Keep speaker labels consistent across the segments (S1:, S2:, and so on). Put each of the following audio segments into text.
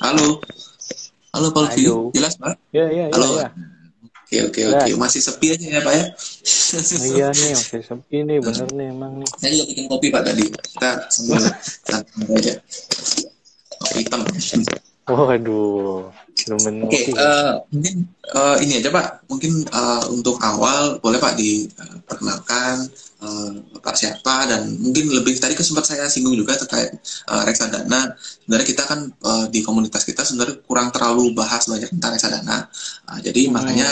S1: Halo. Halo Pak Lutfi. Jelas Pak?
S2: Ya, ya, ya.
S1: Halo.
S2: ya.
S1: Oke oke oke. Masih sepi aja ya Pak ya.
S2: Iya nih, oke sepi nih, bener nih emang nih.
S1: Saya juga bikin kopi Pak tadi. Kita sambil santai aja. Kopi hitam.
S2: Waduh, demen
S1: Oke, eh, mungkin eh, ini aja Pak. Mungkin eh, untuk awal boleh Pak diperkenalkan eh, Bapak siapa dan mungkin lebih tadi kan sempat saya singgung juga terkait eh, reksadana. Sebenarnya kita kan eh, di komunitas kita sebenarnya kurang terlalu bahas banyak tentang reksadana. Eh, jadi
S2: Hmm.
S1: makanya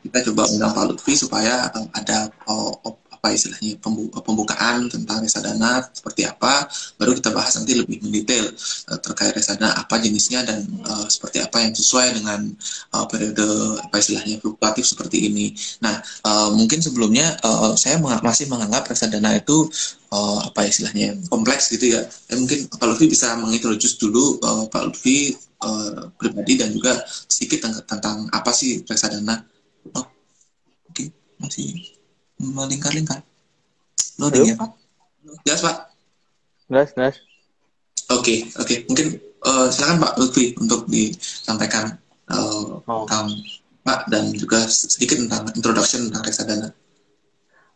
S1: kita coba undang Pak Lutfi supaya eh, ada op- apa istilahnya pembu- pembukaan tentang reksadana seperti apa baru kita bahas nanti lebih mendetail eh, terkait reksadana apa jenisnya dan eh, seperti apa yang sesuai dengan eh, periode apa istilahnya fluktuatif seperti ini. Nah, eh, mungkin sebelumnya eh, saya menga- masih menganggap reksadana itu eh, apa istilahnya kompleks gitu ya. Eh, mungkin Pak Lutfi bisa mengintroduce dulu eh, Pak Lutfi eh, pribadi dan juga sedikit tentang, tentang apa sih reksadana. Oh, oke masih melingkar-lingkar. Loading
S2: Halo?
S1: ya Pak? Jelas Pak?
S2: Gas, gas.
S1: Oke, oke. Mungkin eh, silakan Pak Lutfi untuk disampaikan eh,
S2: Oh.
S1: tentang Pak dan juga sedikit tentang introduction tentang reksadana.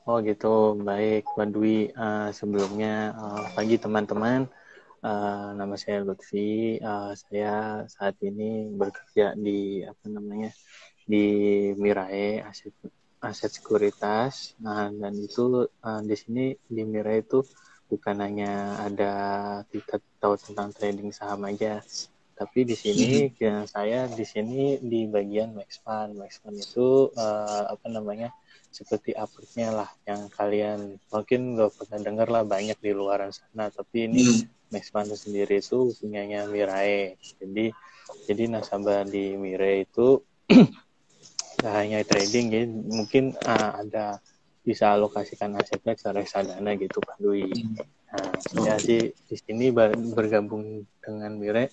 S2: Oh gitu, baik Mbak Dwi. Eh, sebelumnya eh, pagi teman-teman, Eh, nama saya Lutfi. Eh, saya saat ini bekerja di apa namanya di Mirae Aset Aset Sekuritas. Nah dan itu eh, di sini di Mirae itu bukan hanya ada kita tahu tentang trading saham aja, tapi di sini ya, saya di sini di bagian Max Fund. Max Fund itu eh, apa namanya? seperti upward-nya lah yang kalian mungkin gak pernah dengar lah banyak di luaran sana tapi ini
S1: Hmm.
S2: Max Fund sendiri itu punyanya Mirai jadi jadi nasabah di Mirai itu gak hanya trading jadi mungkin ah, ada bisa alokasikan asetnya ke reksadana gitu Pak Dwi nah ya sih di sini ber- bergabung dengan Mirai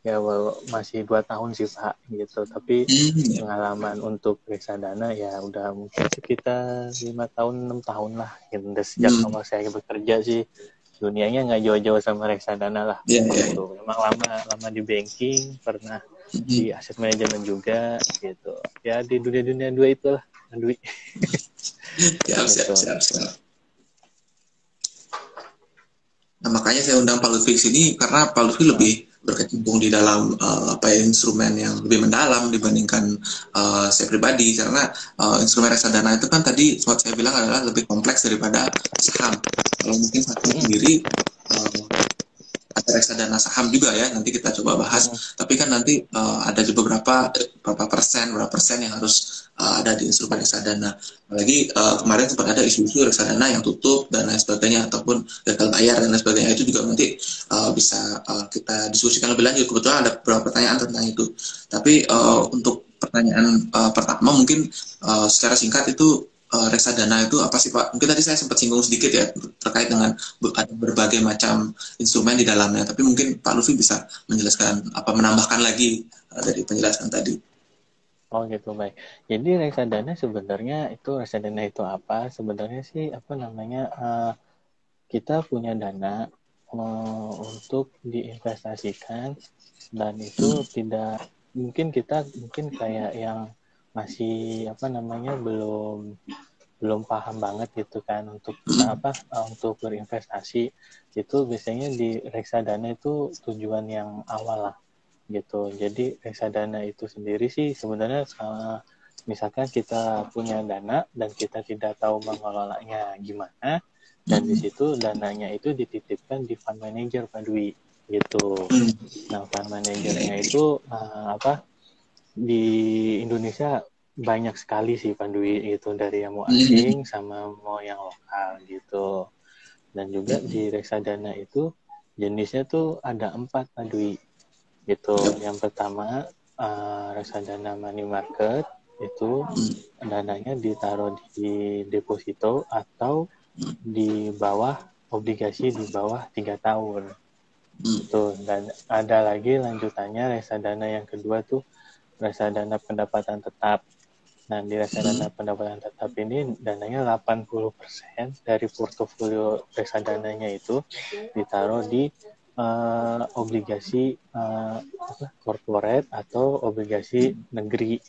S2: ya walau masih dua tahun sih Pak gitu tapi
S1: Hmm, ya.
S2: pengalaman untuk reksadana ya udah mungkin sekitar lima tahun enam tahun lah gitu Udah sejak
S1: Hmm.
S2: awal saya bekerja sih dunianya nggak jauh-jauh sama reksadana lah
S1: Iya, iya.
S2: gitu memang lama lama di banking pernah
S1: Hmm.
S2: Di aset manajemen juga gitu ya di dunia-dunia dua itulah Dwi
S1: Siap, siap,
S2: Gitu.
S1: siap, siap. Nah, makanya saya undang Pak Lutfi sini karena Pak Lutfi lebih berkecimpung di dalam eh, apa ya, instrumen yang lebih mendalam dibandingkan eh, saya pribadi karena eh, instrumen reksadana itu kan tadi sempat saya bilang adalah lebih kompleks daripada saham. Kalau mungkin satu sendiri eh, ada reksadana saham juga ya nanti kita coba bahas. Tapi kan nanti eh, ada di beberapa berapa persen berapa persen yang harus eh, ada di instrumen reksadana. Apalagi eh, kemarin sempat ada isu-isu reksadana yang tutup dan lain sebagainya ataupun gagal bayar dan lain sebagainya itu juga nanti eh, bisa eh, kita diskusikan lebih lanjut. Kebetulan ada beberapa pertanyaan tentang itu. Tapi eh, untuk pertanyaan eh, pertama mungkin eh, secara singkat itu eh, reksadana itu apa sih Pak? Mungkin tadi saya sempat singgung sedikit ya terkait dengan ada berbagai macam instrumen di dalamnya. Tapi mungkin Pak Lufi bisa menjelaskan apa menambahkan lagi eh, dari penjelasan tadi.
S2: Oh gitu baik. Jadi reksadana sebenarnya itu reksadana itu apa? Sebenarnya sih apa namanya eh, kita punya dana eh, untuk diinvestasikan dan itu tidak mungkin kita mungkin kayak yang masih apa namanya belum belum paham banget gitu kan untuk apa eh, untuk berinvestasi itu biasanya di reksadana itu tujuan yang awal lah gitu. Jadi reksadana itu sendiri sih sebenarnya uh, misalkan kita punya dana dan kita tidak tahu mengelolanya gimana dan di situ dananya itu dititipkan di fund manager Pak Dwi gitu.
S1: Hmm.
S2: Nah, fund manajernya itu uh, apa di Indonesia banyak sekali sih Pak Dwi itu dari yang mau asing sama mau yang lokal gitu. Dan juga di reksadana itu jenisnya tuh ada empat Pak Dwi gitu. Yang pertama uh, reksadana money market itu dananya ditaruh di deposito atau di bawah obligasi di bawah tiga tahun. Tuh dan ada lagi lanjutannya reksadana yang kedua tuh reksadana pendapatan tetap. Nah, di reksadana pendapatan tetap ini dananya 80% dari portofolio reksadananya itu ditaruh di uh, obligasi uh, corporate atau obligasi negeri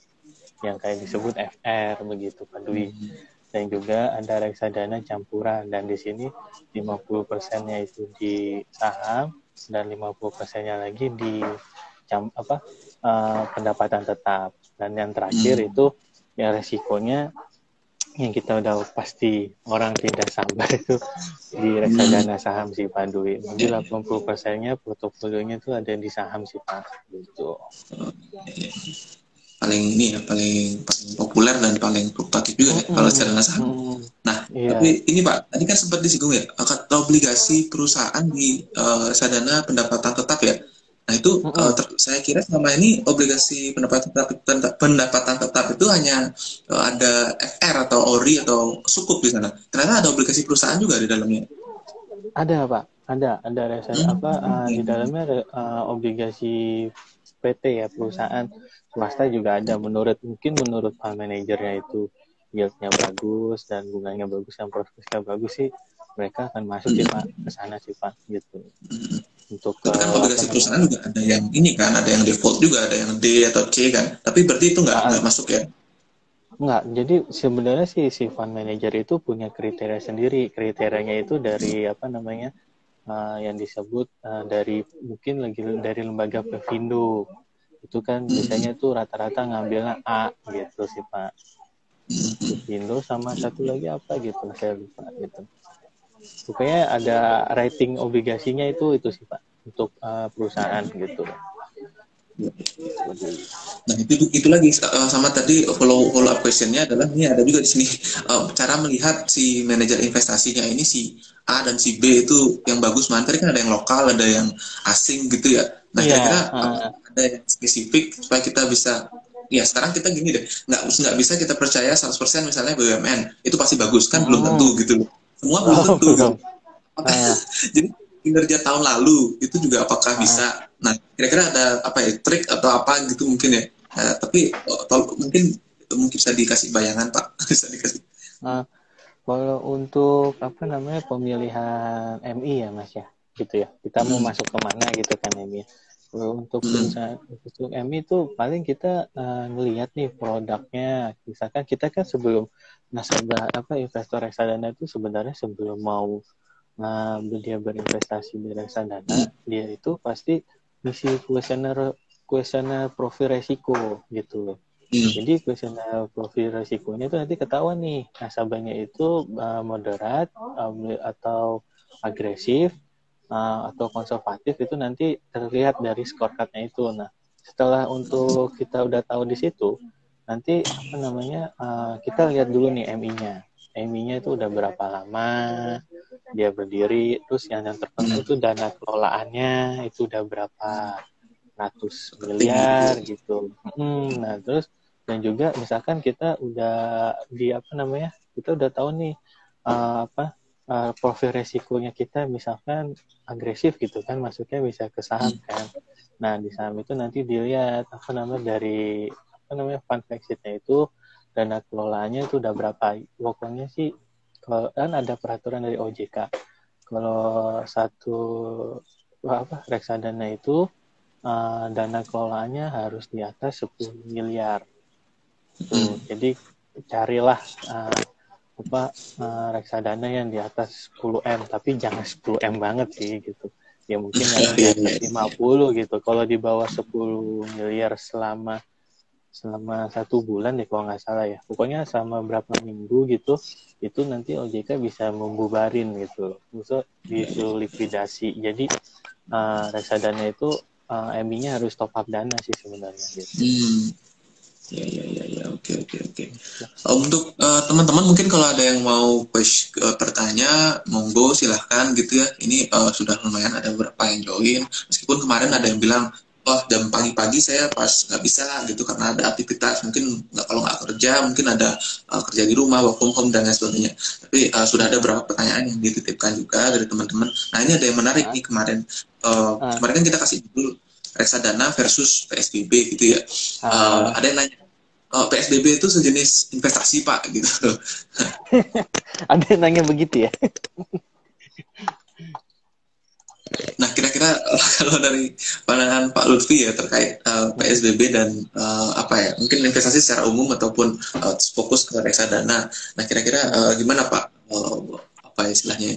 S2: yang kayak disebut FR begitu Pak Dwi. Dan juga ada reksadana campuran dan di sini 50 persennya itu di saham dan 50 persennya lagi di apa uh, pendapatan tetap dan yang terakhir hmm. itu ya resikonya yang kita udah pasti orang tidak sabar itu di reksadana saham sih Pak Dwi. Jadi 80 persennya portofolionya itu ada di saham sih Pak. Gitu.
S1: Paling ini ya, paling, paling populer dan paling fluktuatif juga ya, kalau reksadana saham. Nah, iya. tapi ini Pak, tadi kan sempat disinggung ya, kata obligasi perusahaan di uh, reksadana pendapatan tetap ya. Nah itu mm -hmm. uh, saya kira selama ini obligasi pendapatan tetap, pendapatan tetap itu hanya uh, ada FR atau ORI atau sukuk di sana. Ternyata ada obligasi perusahaan juga di dalamnya.
S2: Ada pak, ada ada resa hmm. apa uh, di dalamnya ada uh, obligasi PT ya perusahaan swasta juga ada. Menurut mungkin menurut fund manajernya itu yieldnya bagus dan bunganya bagus dan prospeknya bagus sih mereka akan masuk sih pak ke sana sih pak gitu. Hmm
S1: untuk tapi kan obligasi perusahaan juga ada yang ini kan ada yang default juga ada yang D atau C kan tapi berarti itu nggak nggak masuk ya
S2: Nggak, jadi sebenarnya si si fund manager itu punya kriteria sendiri. Kriterianya itu dari apa namanya uh, yang disebut uh, dari mungkin lagi dari lembaga Pevindo. Itu kan hmm. biasanya tuh rata-rata ngambilnya A gitu sih Pak. Pevindo sama satu lagi apa gitu saya lupa gitu supaya ada rating obligasinya itu itu sih pak untuk uh, perusahaan gitu.
S1: Nah itu itu lagi uh, sama tadi follow follow up questionnya adalah ini ada juga di sini uh, cara melihat si manajer investasinya ini si A dan si B itu yang bagus. Mana tadi kan ada yang lokal ada yang asing gitu ya. Nah yeah, kira-kira uh, ada yang spesifik supaya kita bisa ya sekarang kita gini deh. Nggak nggak bisa kita percaya 100% misalnya BUMN itu pasti bagus kan oh. belum tentu gitu loh semua belum oh, tentu. Uh. jadi kinerja tahun lalu itu juga apakah uh. bisa nah kira-kira ada apa ya trik atau apa gitu mungkin ya uh, tapi oh, mungkin mungkin bisa dikasih bayangan pak bisa dikasih
S2: uh, kalau untuk apa namanya pemilihan MI ya mas ya gitu ya kita mau hmm. masuk ke mana gitu kan MI untuk hmm. untuk MI itu paling kita uh, ngelihat nih produknya misalkan kita kan sebelum nasabah apa investor reksadana itu sebenarnya sebelum mau nah, dia berinvestasi di reksadana dia itu pasti misi kuesioner kuesioner profil resiko gitu loh hmm. jadi kuesioner profil resikonya itu nanti ketahuan nih nasabahnya itu uh, moderat um, atau agresif uh, atau konservatif itu nanti terlihat dari scorecardnya itu nah setelah untuk kita udah tahu di situ nanti apa namanya uh, kita lihat dulu nih MI-nya MI-nya itu udah berapa lama dia berdiri terus yang yang terpenting itu dana kelolaannya itu udah berapa ratus miliar gitu. Hmm, nah terus dan juga misalkan kita udah di apa namanya kita udah tahu nih uh, apa uh, profil resikonya kita misalkan agresif gitu kan maksudnya bisa ke saham kan. Nah di saham itu nanti dilihat apa namanya dari apa namanya fund exitnya itu dana kelolaannya itu udah berapa. Pokoknya sih kalau kan ada peraturan dari OJK kalau satu apa reksadana itu uh, dana kelolaannya harus di atas 10 miliar. Tuh jadi carilah uh, apa uh, reksadana yang di atas 10 m. Tapi jangan 10 m banget sih gitu. Ya mungkin yang di atas 50 gitu. Kalau di bawah 10 miliar selama selama satu bulan deh kalau nggak salah ya pokoknya selama berapa minggu gitu itu nanti OJK bisa membubarin gitu bisa bisa likuidasi jadi uh, reksadana itu uh, eh, MI-nya harus top up dana sih sebenarnya gitu.
S1: Hmm. Ya ya ya ya oke oke oke. Uh, untuk uh, teman-teman mungkin kalau ada yang mau push uh, bertanya monggo silahkan gitu ya. Ini uh, sudah lumayan ada beberapa yang join meskipun kemarin ada yang bilang oh jam pagi-pagi saya pas nggak bisa gitu karena ada aktivitas mungkin nggak kalau nggak kerja mungkin ada uh, kerja di rumah work from home dan lain sebagainya. Tapi uh, sudah ada beberapa pertanyaan yang dititipkan juga dari teman-teman. Nah ini ada yang menarik uh. nih kemarin. Uh, uh. kemarin kan kita kasih dulu reksadana versus PSBB gitu ya. Uh. Uh, ada yang nanya uh, PSBB itu sejenis investasi pak? Gitu.
S2: Ada yang nanya begitu ya
S1: Kira-kira kalau dari pandangan Pak Lutfi ya terkait uh, PSBB dan uh, apa ya mungkin investasi secara umum ataupun uh, fokus ke reksadana. Nah kira-kira uh, gimana Pak? Uh, apa istilahnya?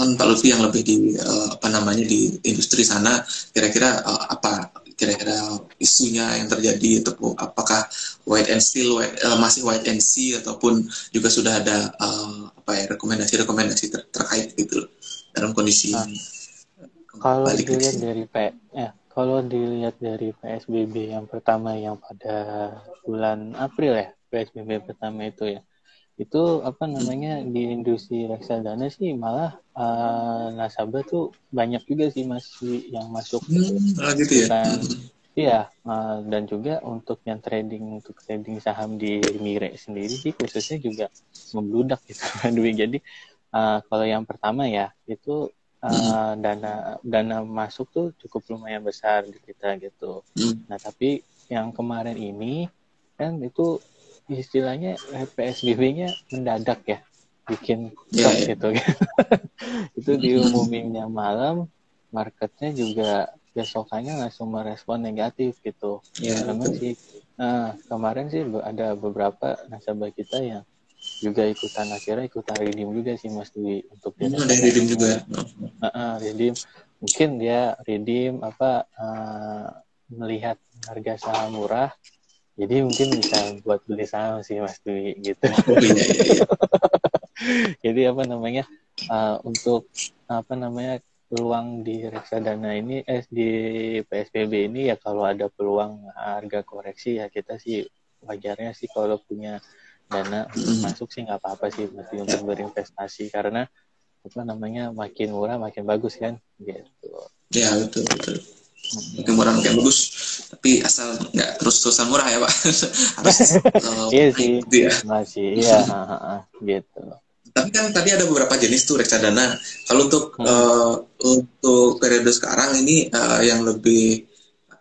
S1: Kan Pak Lutfi yang lebih di uh, apa namanya di industri sana. Kira-kira uh, apa kira-kira isunya yang terjadi? Atau apakah white and still white, uh, masih white and see? Ataupun juga sudah ada uh, apa ya rekomendasi-rekomendasi ter terkait gitu dalam kondisi nah,
S2: kalau dilihat dari P ya kalau dilihat dari PSBB yang pertama yang pada bulan April ya PSBB pertama itu ya itu apa namanya di industri reksadana sih malah uh, nasabah tuh banyak juga sih masih yang masuk
S1: hmm, gitu ya?
S2: iya uh, dan juga untuk yang trading untuk trading saham di Mire sendiri sih khususnya juga membludak gitu jadi uh, kalau yang pertama ya itu uh, dana dana masuk tuh cukup lumayan besar di kita gitu hmm. nah tapi yang kemarin ini kan itu istilahnya PSBB-nya mendadak ya bikin yeah, yeah. gitu itu diumuminnya malam marketnya juga besokannya langsung merespon negatif gitu yeah, karena sih nah, kemarin sih ada beberapa nasabah kita yang juga ikutan akhirnya ikutan redeem juga sih mas Dwi untuk
S1: dia ada redeem juga
S2: uh, uh, redeem mungkin dia redeem apa uh, melihat harga saham murah jadi mungkin bisa buat beli saham sih Mas Dwi gitu. Oh, iya, iya. iya. Jadi apa namanya uh, untuk apa namanya peluang di reksadana ini eh di PSBB ini ya kalau ada peluang harga koreksi ya kita sih wajarnya sih kalau punya dana masuk sih nggak apa-apa sih masih untuk berinvestasi karena apa namanya makin murah makin bagus kan gitu.
S1: Ya betul betul. Mungkin murah mungkin bagus. Tapi asal nggak terus terusan murah ya pak? Harus
S2: uh, iya sih. gitu ya. masih iya gitu.
S1: Tapi kan tadi ada beberapa jenis tuh reksadana. Kalau untuk hmm. uh, untuk periode sekarang ini uh, yang lebih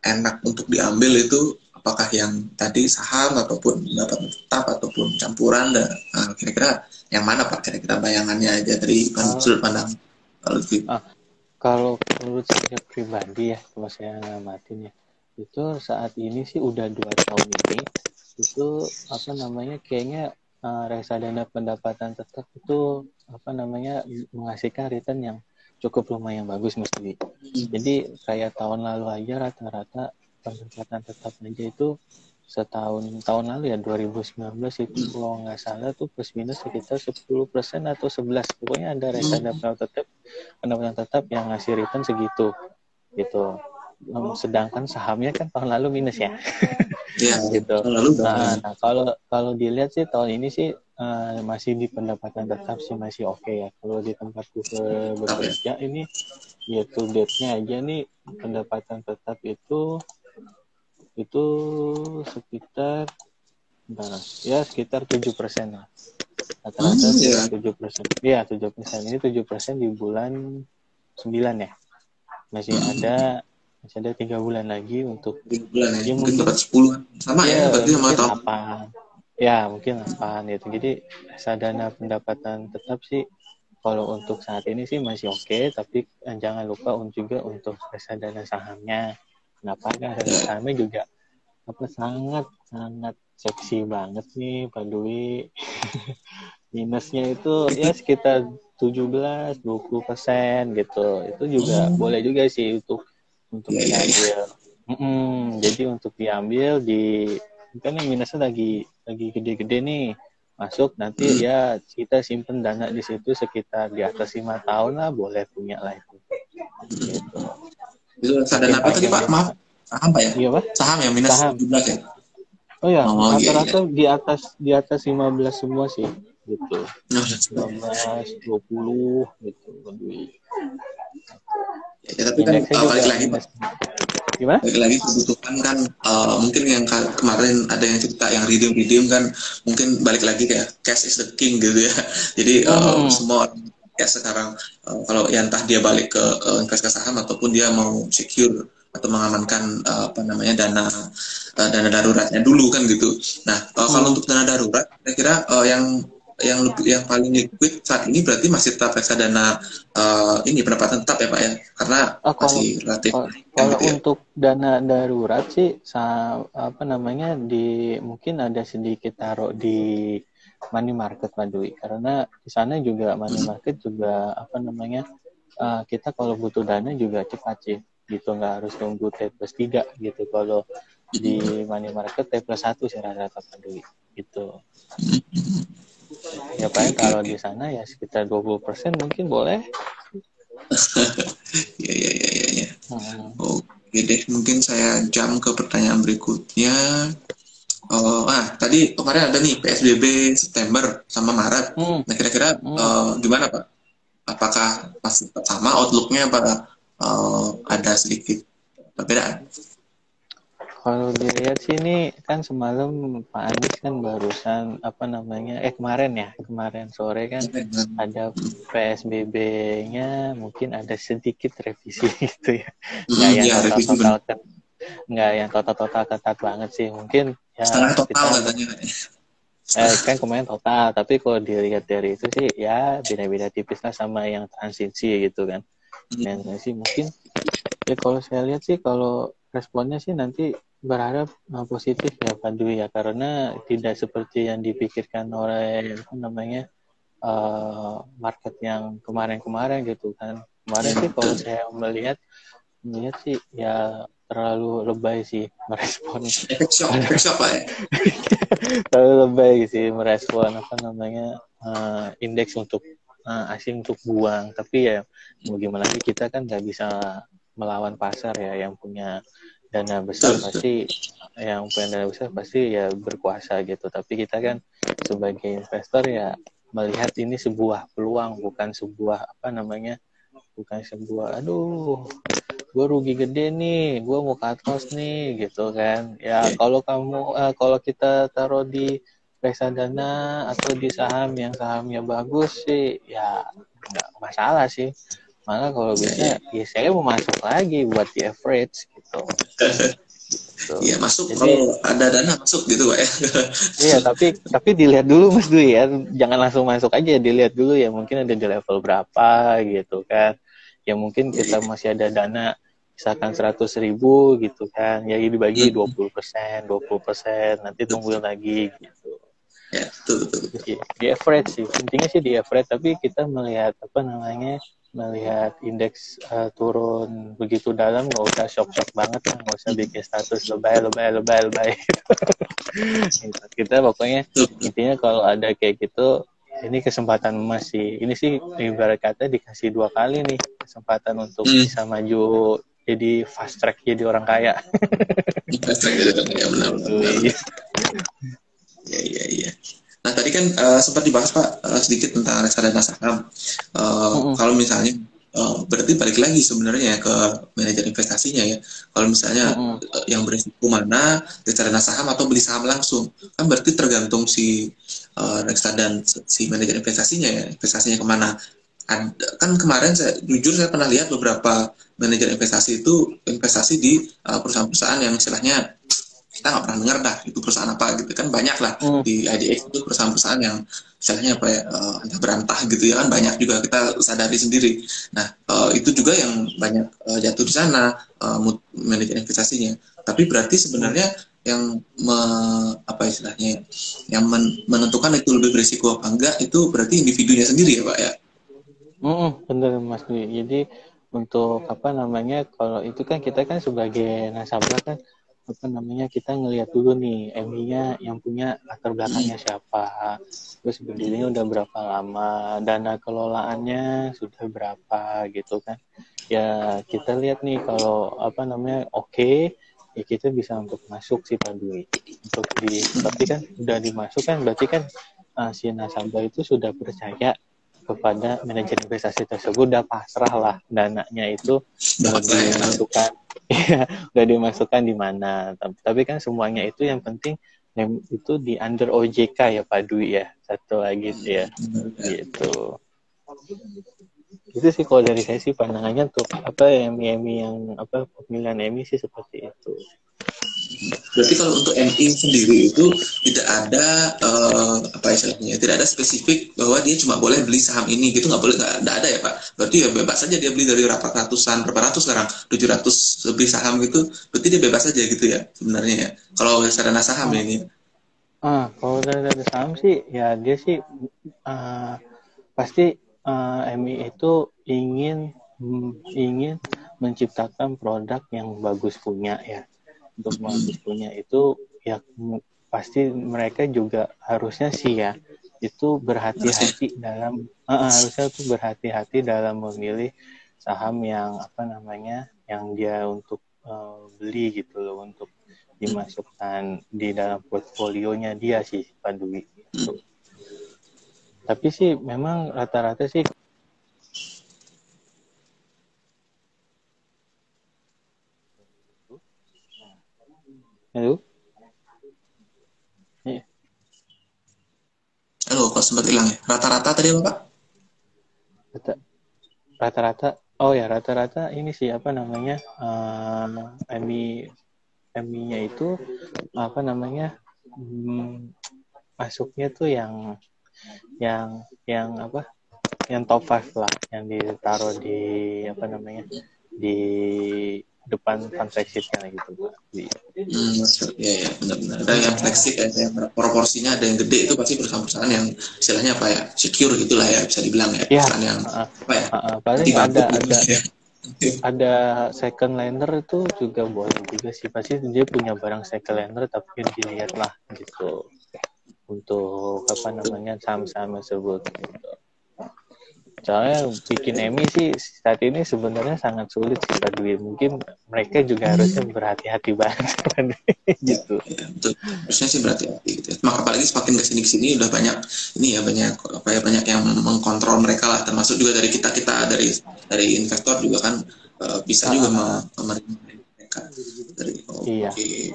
S1: enak untuk diambil itu apakah yang tadi saham ataupun pendapatan tetap ataupun campuran dan uh, kira-kira yang mana pak? Kira-kira bayangannya aja dari sudut pandang
S2: kalau ah, kalau menurut saya pribadi ya kalau saya ngamatin ya itu saat ini sih udah dua tahun ini itu apa namanya kayaknya uh, reksadana pendapatan tetap itu apa namanya menghasilkan return yang cukup lumayan bagus mesti jadi kayak tahun lalu aja rata-rata pendapatan tetap aja itu setahun tahun lalu ya 2019 itu kalau nggak salah tuh plus minus sekitar 10 persen atau 11 pokoknya ada reksadana pendapatan tetap pendapatan tetap yang ngasih return segitu gitu. Sedangkan sahamnya kan tahun lalu minus ya, ya gitu. nah, nah kalau kalau dilihat sih tahun ini sih uh, masih di pendapatan tetap sih masih oke okay ya. Kalau di tempatku bekerja ini yaitu date-nya aja nih pendapatan tetap itu itu sekitar nah, ya sekitar tujuh persen lah. Rata-rata hmm, iya. tujuh persen. Ya tujuh persen. Ini tujuh persen di bulan sembilan ya. Masih hmm. ada masih ada tiga bulan lagi untuk
S1: tiga bulan ya, ya mungkin dapat sepuluh sama ya, ya berarti sama tahun.
S2: apa ya mungkin apa gitu. Jadi sadana pendapatan tetap sih kalau untuk saat ini sih masih oke okay, tapi jangan lupa juga untuk reksadana sahamnya Kenapa kan harga sahamnya juga apa sangat sangat seksi banget nih Pak Dwi. Minusnya itu ya sekitar 17 20 persen gitu. Itu juga hmm. boleh juga sih untuk untuk diambil. Mm -mm, jadi untuk diambil di kan yang minusnya lagi lagi gede-gede nih masuk nanti hmm. ya kita simpen dana di situ sekitar di atas lima tahun lah boleh punya lah itu.
S1: Gitu. Itu reksadana apa tadi Pak? Maaf. Saham Pak ya? Iya Pak. Saham ya minus Saham. 17 ya?
S2: Oh ya, oh, rata-rata iya, iya. di atas di atas 15 semua sih gitu. 15, 20 gitu lebih.
S1: Ya, tapi kan uh, balik lagi Pak. Gimana? Balik lagi kebutuhan kan uh, mungkin yang kemarin ada yang cerita yang redeem redeem kan mungkin balik lagi kayak cash is the king gitu ya. Jadi uh, hmm. semua ya sekarang uh, kalau ya entah dia balik ke uh, investasi saham ataupun dia mau secure atau mengamankan uh, apa namanya dana uh, dana daruratnya dulu kan gitu. Nah uh, kalau hmm. untuk dana darurat, kira-kira uh, yang yang lebih yang paling liquid saat ini berarti masih tetap reksadana uh, ini pendapatan tetap ya Pak ya karena oh, kalau, masih relatif
S2: kalau, kalau ya. untuk dana darurat sih apa namanya di mungkin ada sedikit taruh di money market Pak Dwi. Karena di sana juga money market juga apa namanya uh, kita kalau butuh dana juga cepat sih gitu. Nggak harus tunggu T plus tiga gitu. Kalau di money market T plus satu saya rasa Pak Dwi gitu. Ya paling kalau di sana ya sekitar 20% mungkin boleh.
S1: Ya ya ya ya, ya. Hmm. oke deh mungkin saya jam ke pertanyaan berikutnya Oh, ah tadi kemarin ada nih PSBB September sama Maret. Hmm. Nah kira-kira hmm. uh, gimana Pak? Apakah masih sama outlooknya apa uh, ada sedikit perbedaan?
S2: Kalau dilihat sih ini kan semalam Pak Anies kan barusan apa namanya eh kemarin ya kemarin sore kan ada PSBB-nya mungkin ada sedikit revisi gitu ya hmm, nggak yang ya, total total nggak yang total total ketat banget sih mungkin
S1: ya setengah total kita, katanya.
S2: Eh, kan kemarin total tapi kalau dilihat dari itu sih ya beda-beda tipis lah sama yang transisi gitu kan. Dan sih mungkin ya kalau saya lihat sih kalau responnya sih nanti berharap uh, positif ya Pak Dwi ya. Karena tidak seperti yang dipikirkan oleh apa namanya uh, market yang kemarin-kemarin gitu kan. Kemarin sih kalau saya melihat melihat sih ya terlalu lebay sih merespon. Terlalu lebay sih merespon apa namanya uh, indeks untuk uh, asing untuk buang. Tapi ya mau gimana lagi kita kan nggak bisa melawan pasar ya yang punya dana besar pasti yang punya dana besar pasti ya berkuasa gitu. Tapi kita kan sebagai investor ya melihat ini sebuah peluang bukan sebuah apa namanya bukan sebuah aduh gue rugi gede nih gue mau cut cost nih gitu kan. Ya kalau kamu uh, kalau kita taruh di reksadana atau di saham yang sahamnya bagus sih ya nggak masalah sih. Malah kalau bisa ya saya mau masuk lagi buat di average gitu.
S1: Iya masuk. Jadi, kalau ada dana masuk gitu pak ya.
S2: iya tapi tapi dilihat dulu mas Dwi ya. Jangan langsung masuk aja dilihat dulu ya. Mungkin ada di level berapa gitu kan. Ya mungkin kita masih ada dana misalkan seratus ribu gitu kan ya dibagi hmm. dua puluh persen dua puluh persen nanti tungguin lagi gitu ya betul, betul, betul. Di, di average sih intinya sih di average tapi kita melihat apa namanya melihat indeks uh, turun begitu dalam nggak usah shock-shock banget lah nggak usah bikin status lebay lebay lebay lebay gitu. kita pokoknya intinya kalau ada kayak gitu ini kesempatan emas sih ini sih ibarat kata dikasih dua kali nih kesempatan untuk hmm. bisa maju jadi fast track jadi orang kaya fast track jadi orang kaya benar benar
S1: iya iya iya Nah tadi kan uh, sempat dibahas Pak uh, sedikit tentang reksadana saham. Uh, mm -hmm. Kalau misalnya uh, berarti balik lagi sebenarnya ke manajer investasinya ya. Kalau misalnya mm -hmm. yang berisiko mana reksadana saham atau beli saham langsung, kan berarti tergantung si uh, reksadana si manajer investasinya ya investasinya ke mana. Ad, kan kemarin saya jujur saya pernah lihat beberapa manajer investasi itu investasi di perusahaan-perusahaan yang istilahnya kita nggak pernah dengar dah itu perusahaan apa gitu kan banyak lah hmm. di IDX itu perusahaan-perusahaan yang misalnya apa ya uh, entah berantah gitu ya kan banyak juga kita sadari sendiri. Nah uh, itu juga yang banyak uh, jatuh di sana uh, manajer investasinya. Tapi berarti sebenarnya yang me, apa istilahnya yang men, menentukan itu lebih berisiko apa enggak itu berarti individunya sendiri ya pak ya
S2: mm, benar mas Dwi. Jadi untuk apa namanya kalau itu kan kita kan sebagai nasabah kan apa namanya kita ngelihat dulu nih MI-nya yang punya latar belakangnya siapa terus berdirinya udah berapa lama dana kelolaannya sudah berapa gitu kan. Ya kita lihat nih kalau apa namanya oke okay, ya kita bisa untuk masuk sih Pak Dwi. Untuk di tapi kan udah dimasukkan berarti kan uh, si nasabah itu sudah percaya kepada manajer investasi tersebut udah pasrah lah dananya itu udah dimasukkan. Ya udah dimasukkan di mana. Tapi, tapi kan semuanya itu yang penting yang itu di under OJK ya Pak Dwi ya. Satu lagi ya. Gitu. Itu sih kalau dari saya sih pandangannya untuk apa emi emi yang apa pemilihan emi sih seperti itu
S1: Berarti kalau untuk MI sendiri itu tidak ada uh, apa istilahnya, tidak ada spesifik bahwa dia cuma boleh beli saham ini gitu nggak boleh nggak ada ya pak. Berarti ya bebas saja dia beli dari berapa ratusan berapa ratus sekarang 700 lebih saham gitu, berarti dia bebas saja gitu ya sebenarnya ya. Kalau reksadana saham
S2: oh.
S1: ini.
S2: Ah, kalau dari saham sih ya dia sih uh, pasti uh, MI itu ingin ingin menciptakan produk yang bagus punya ya untuk punya itu ya pasti mereka juga harusnya sih ya itu berhati-hati dalam uh, harusnya tuh berhati-hati dalam memilih saham yang apa namanya yang dia untuk uh, beli gitu loh untuk dimasukkan di dalam portfolionya dia sih Pak Dwi. Gitu. Tapi sih memang rata-rata sih Halo?
S1: Iya. Halo, kok sempat hilang ya? Rata-rata tadi apa, Pak?
S2: Rata-rata, oh ya rata-rata ini sih apa namanya, uh, MI, MI-nya itu apa namanya, hmm, masuknya tuh yang, yang, yang apa, yang top 5 lah, yang ditaruh di apa namanya, di depan flagshipnya gitu.
S1: Hmm, ya ya benar-benar ada yang flagship ya, yang proporsinya ada yang gede itu pasti perusahaan-perusahaan yang istilahnya apa ya secure gitulah ya bisa dibilang ya,
S2: ya.
S1: yang
S2: uh, apa ya uh, paling ada ada ya. ada second lender itu juga boleh juga sih pasti dia punya barang second lender tapi dilihat lah gitu untuk apa namanya saham-saham tersebut gitu. Soalnya bikin Emi sih saat ini sebenarnya sangat sulit sih Pak Dwi. Mungkin mereka juga harusnya berhati-hati banget gitu.
S1: Ya, betul. Harusnya sih berhati-hati gitu. Ya. Maka apalagi semakin ke sini ke sini udah banyak ini ya banyak apa ya banyak yang mengkontrol mereka lah. Termasuk juga dari kita kita dari dari investor juga kan uh, bisa juga uh, mereka dari
S2: oh, iya.
S1: Okay.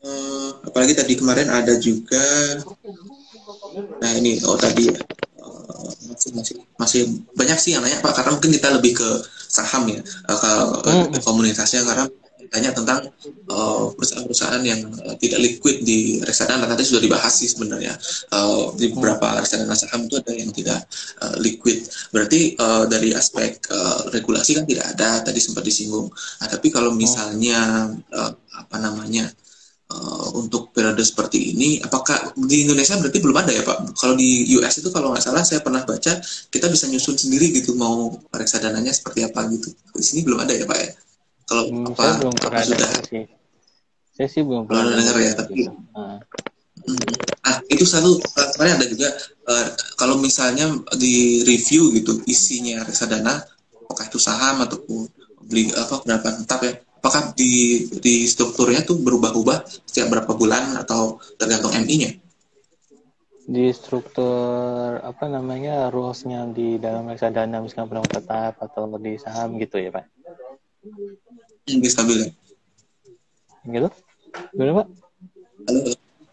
S1: Uh, eh, apalagi tadi kemarin ada juga nah ini oh tadi ya masih masih masih banyak sih yang nanya pak karena mungkin kita lebih ke saham ya eh, ke, hmm. komunitasnya karena tanya tentang uh, perusahaan-perusahaan yang uh, tidak liquid di reksadana tadi sudah dibahas sih sebenarnya uh, di beberapa reksadana saham itu ada yang tidak uh, liquid. Berarti uh, dari aspek uh, regulasi kan tidak ada tadi sempat disinggung. Nah, tapi kalau misalnya uh, apa namanya uh, untuk periode seperti ini apakah di Indonesia berarti belum ada ya Pak? Kalau di US itu kalau nggak salah saya pernah baca kita bisa nyusun sendiri gitu mau reksadananya seperti apa gitu. Di sini belum ada ya Pak ya? Kalau
S2: hmm, apa, saya belum pernah sudah sih. Saya sih belum
S1: pernah dengar ya tapi gitu. ah. Itu satu uh, kemarin ada juga uh, kalau misalnya di review gitu isinya reksadana apakah itu saham ataupun beli apa berapa tetap ya apakah di di strukturnya tuh berubah-ubah setiap berapa bulan atau tergantung MI-nya?
S2: Di struktur apa namanya rulesnya di dalam reksadana misalkan penanggung tetap atau di saham gitu ya pak?
S1: Yang stabil ya?
S2: Gitu? Gimana pak?
S1: Halo,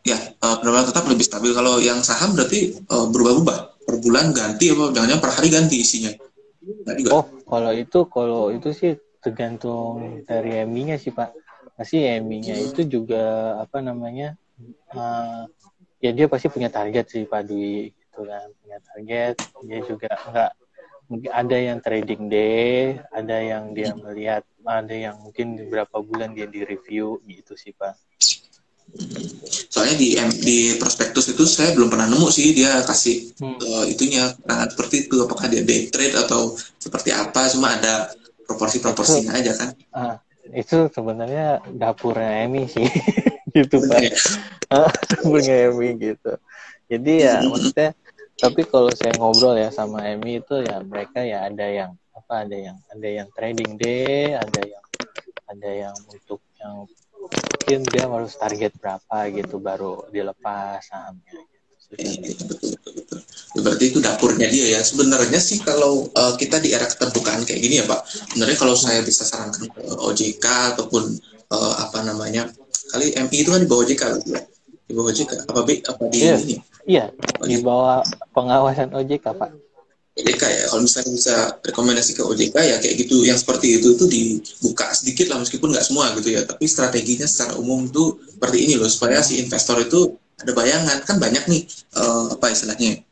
S1: ya uh, penanggung tetap lebih stabil. Kalau yang saham berarti uh, berubah-ubah per bulan ganti apa jangan per hari ganti isinya?
S2: Oh, kalau itu kalau itu sih tergantung dari emi sih Pak. Pasti emi itu juga apa namanya uh, ya dia pasti punya target sih Pak Dwi gitu kan punya target dia juga enggak mungkin ada yang trading day ada yang dia melihat ada yang mungkin beberapa bulan dia di review gitu sih Pak
S1: soalnya di di prospektus itu saya belum pernah nemu sih dia kasih hmm. uh, itunya nah, seperti itu apakah dia day trade atau seperti apa cuma ada proporsi-proporsinya aja kan.
S2: Uh, itu sebenarnya dapurnya Emi sih. Gitu pak. Uh, dapurnya Emi gitu. Jadi ya maksudnya tapi kalau saya ngobrol ya sama Emi itu ya mereka ya ada yang apa ada yang ada yang trading day ada yang ada yang untuk yang mungkin dia harus target berapa gitu baru dilepas sahamnya gitu.
S1: Berarti itu dapurnya dia ya. Sebenarnya sih kalau uh, kita di era keterbukaan kayak gini ya pak sebenarnya kalau saya bisa sarankan ke OJK ataupun uh, apa namanya kali MI itu kan di bawah OJK ya? Di bawah OJK apa B apa di
S2: iya,
S1: ini?
S2: Iya OJK. di bawah pengawasan OJK pak.
S1: OJK ya? Kalau misalnya bisa rekomendasi ke OJK ya kayak gitu. Yang seperti itu tuh dibuka sedikit lah meskipun nggak semua gitu ya. Tapi strateginya secara umum tuh seperti ini loh supaya si investor itu ada bayangan. Kan banyak nih uh, apa istilahnya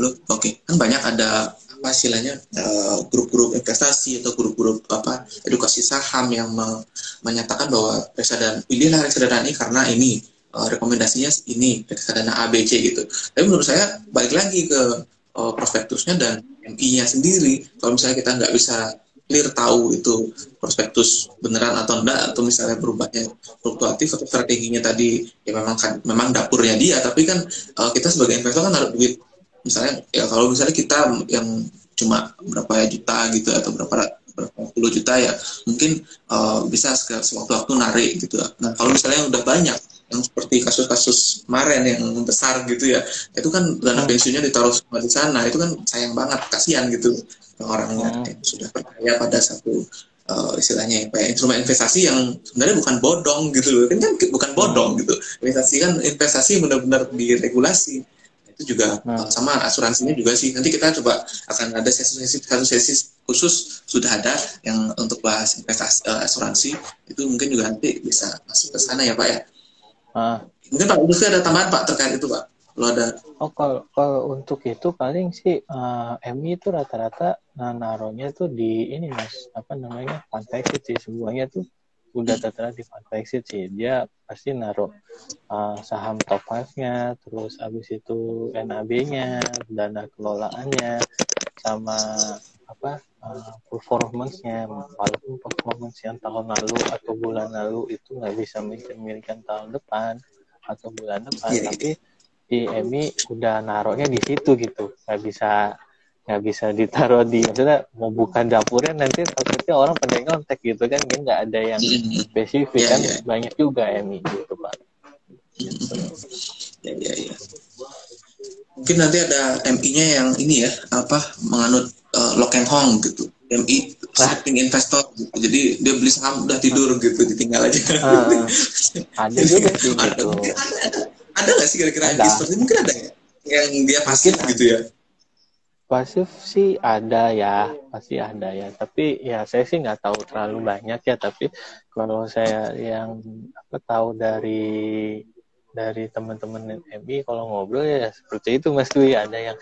S1: lo oke okay. kan banyak ada apa istilahnya uh, grup-grup investasi atau grup-grup apa edukasi saham yang me menyatakan bahwa reksadana pilihlah reksadana ini karena ini uh, rekomendasinya ini reksadana ABC gitu tapi menurut saya balik lagi ke uh, prospektusnya dan MI-nya sendiri. Kalau misalnya kita nggak bisa clear tahu itu prospektus beneran atau enggak atau misalnya berubahnya fluktuatif atau strateginya tadi ya memang kan memang dapurnya dia tapi kan uh, kita sebagai investor kan harus duit misalnya ya kalau misalnya kita yang cuma berapa juta gitu atau berapa berapa puluh juta ya mungkin uh, bisa sewaktu-waktu narik gitu nah kalau misalnya udah banyak yang seperti kasus-kasus kemarin yang besar gitu ya itu kan dana hmm. pensiunnya ditaruh semua di sana itu kan sayang banget kasihan gitu orangnya hmm. yang sudah percaya pada satu uh, istilahnya apa ya, instrumen investasi yang sebenarnya bukan bodong gitu loh kan kan bukan bodong gitu investasi kan investasi benar-benar diregulasi itu juga hmm. sama asuransinya juga sih nanti kita coba akan ada sesi-sesi satu sesi khusus sudah ada yang untuk bahas investasi uh, asuransi itu mungkin juga nanti bisa masuk ke sana ya pak ya Ah. Mungkin Pak Lutfi ada tambahan Pak terkait itu Pak. Kalau ada.
S2: Oh kalau, kalau untuk itu paling sih uh, MI itu rata-rata nah, naruhnya tuh di ini mas apa namanya fund sih semuanya tuh udah tertera di fund sih. Dia pasti naruh uh, saham top 5-nya terus habis itu NAB-nya dana kelolaannya sama apa uh, performance-nya. Walaupun performance yang tahun lalu atau bulan lalu itu nggak bisa memiliki tahun depan atau bulan depan yeah, tapi di EMI udah naruhnya di situ gitu. Nggak bisa nggak bisa ditaruh di maksudnya mau buka dapurnya nanti takutnya orang pada ngontek gitu kan. Kan nggak ada yang spesifik yeah, kan. yeah. banyak juga EMI gitu pak.
S1: Gitu. ya ya ya mungkin nanti ada MI-nya yang ini ya apa menganut uh, Lock and Hong gitu. MI sleeping investor gitu. jadi dia beli saham udah tidur gitu ditinggal aja. Uh,
S2: ada juga sih ada, gitu.
S1: ada, nggak sih kira-kira seperti mungkin ada ya yang dia pasif gitu ya
S2: pasif sih ada ya pasti ada ya. Tapi ya saya sih nggak tahu terlalu banyak ya tapi kalau saya yang apa tahu dari dari teman-teman MI kalau ngobrol ya seperti itu Mas Dwi. Ada yang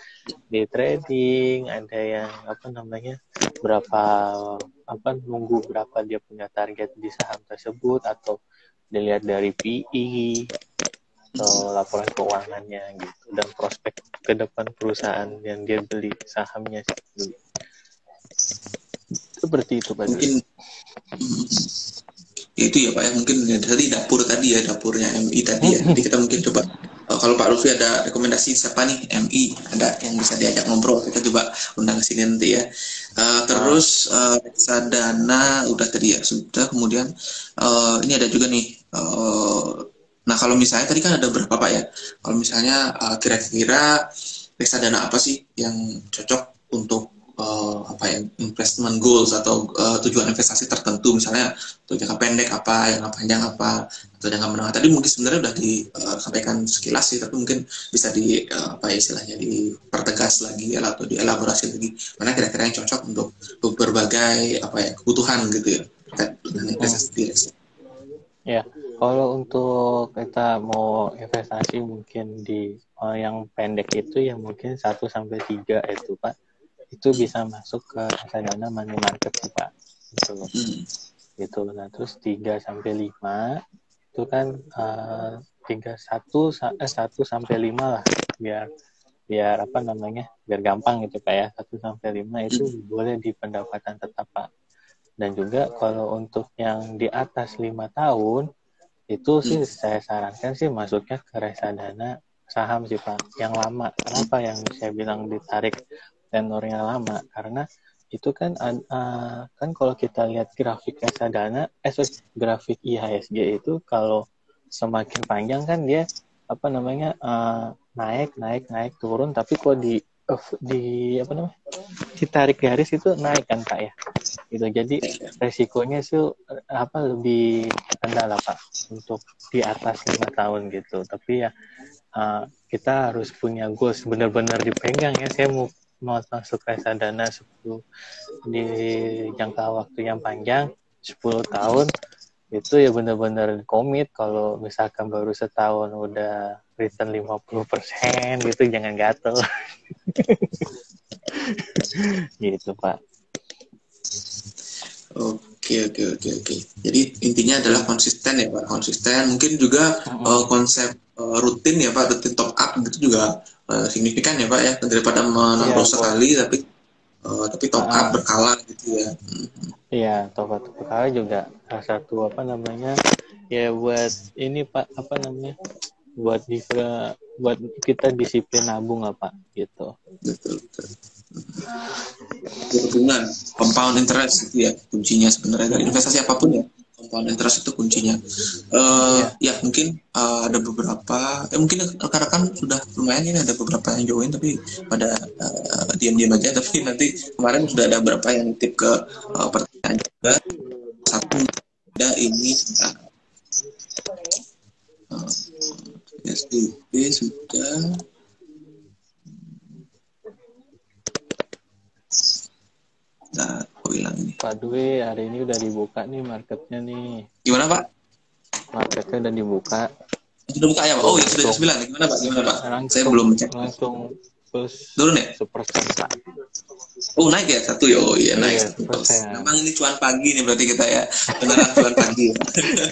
S2: di trading ada yang apa namanya berapa apa nunggu berapa dia punya target di saham tersebut atau dilihat dari PE atau laporan keuangannya gitu dan prospek ke depan perusahaan yang dia beli sahamnya seperti itu Pak.
S1: Mungkin itu ya Pak ya. Mungkin dari dapur tadi ya dapurnya MI tadi ya. Jadi kita mungkin coba uh, kalau Pak Rufi ada rekomendasi siapa nih MI ada yang bisa diajak ngobrol kita coba undang ke sini nanti ya. Uh, terus uh, sadana udah tadi ya sudah. Kemudian uh, ini ada juga nih uh, nah kalau misalnya tadi kan ada berapa Pak ya? Kalau misalnya kira-kira uh, reksadana apa sih yang cocok untuk uh, apa ya investment goals atau uh, tujuan investasi tertentu? Misalnya untuk jangka pendek apa yang panjang apa atau jangka menengah? Tadi mungkin sebenarnya sudah disampaikan sekilas sih tapi mungkin bisa di uh, apa ya istilahnya dipertegas lagi atau dielaborasi lagi. Mana kira-kira yang cocok untuk, berbagai apa ya kebutuhan gitu ya terkait dengan investasi. hmm.
S2: Ya, kalau untuk kita mau investasi mungkin di uh, yang pendek itu yang mungkin 1 sampai tiga itu Pak. Itu bisa masuk ke reksadana money market pak. Gitu. Hmm. gitu. Nah terus 3 sampai lima itu kan uh, tiga satu eh, satu sampai lima lah. Biar biar apa namanya biar gampang gitu pak ya. Satu sampai lima itu hmm. boleh di pendapatan tetap pak dan juga kalau untuk yang di atas lima tahun itu sih hmm. saya sarankan sih masuknya ke reksadana saham sih pak. Yang lama. Kenapa yang saya bilang ditarik tenornya lama? Karena itu kan uh, kan kalau kita lihat grafik reksadana eh sorry, grafik IHSG itu kalau semakin panjang kan dia apa namanya uh, naik naik naik turun. Tapi kok di di apa namanya? Ditarik garis itu naik kan pak ya? Gitu jadi resikonya itu apa lebih rendah lah pak untuk di atas lima tahun gitu. Tapi ya uh, kita harus punya goals benar-benar dipegang ya. Saya mau mau masuk reksadana 10 di jangka waktu yang panjang 10 tahun itu ya benar-benar komit kalau misalkan baru setahun udah return 50% gitu jangan gatel. Gitu pak.
S1: Oke oke oke oke. Jadi intinya adalah konsisten ya pak. Konsisten. Mungkin juga uh, uh, konsep uh, rutin ya pak. Rutin top up gitu juga uh, signifikan ya pak ya. Daripada menambah ya, sekali tapi uh, tapi top uh, up berkala gitu ya.
S2: Iya top up berkala juga salah satu apa namanya ya buat ini pak apa namanya buat di buat kita disiplin nabung lah pak gitu. Betul betul.
S1: Hubungan compound interest itu ya kuncinya sebenarnya. Investasi apa pun ya compound interest itu kuncinya. Uh, ya. ya mungkin uh, ada beberapa ya mungkin rekan-rekan sudah lumayan ini ada beberapa yang join tapi pada uh, diam-diam aja. Tapi nanti kemarin sudah ada beberapa yang tip ke uh, pertanyaan juga satu ada ini uh, SDB sudah
S2: Nah, ini? Pak Dwi, hari ini udah dibuka nih marketnya nih.
S1: Gimana Pak?
S2: Marketnya udah dibuka.
S1: Sudah buka ya Pak? Oh ya sudah sembilan. Gimana Pak? Gimana Pak? Langsung, Saya belum cek.
S2: Langsung
S1: plus turun ya? Sepersen Pak. Oh naik ya satu ya? Oh iya naik iya, satu Memang ini cuan pagi nih berarti kita ya beneran cuan pagi.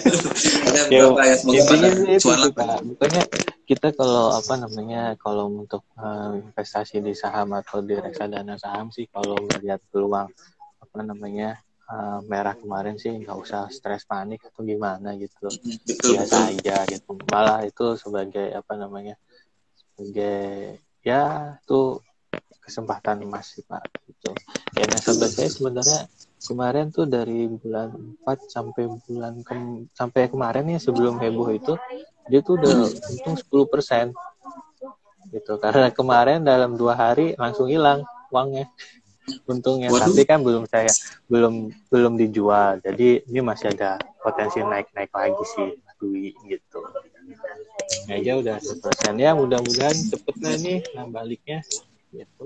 S1: Ada
S2: berapa ya semoga pada cuan lah. Bukannya kita kalau apa namanya kalau untuk uh, investasi di saham atau di reksadana saham sih kalau melihat peluang apa namanya uh, merah kemarin sih nggak usah stres panik atau gimana gitu betul, biasa aja gitu malah itu sebagai apa namanya sebagai ya itu kesempatan emas sih pak gitu. Ya nasabah saya sebenarnya kemarin tuh dari bulan 4 sampai bulan ke, sampai kemarin ya sebelum heboh itu dia tuh udah untung 10 persen. Gitu karena kemarin dalam dua hari langsung hilang uangnya. Untungnya Waduh. tapi kan belum saya belum belum dijual. Jadi ini masih ada potensi naik naik lagi sih Dwi gitu ya aja udah persen ya mudah-mudahan cepet lah nih baliknya. Gitu.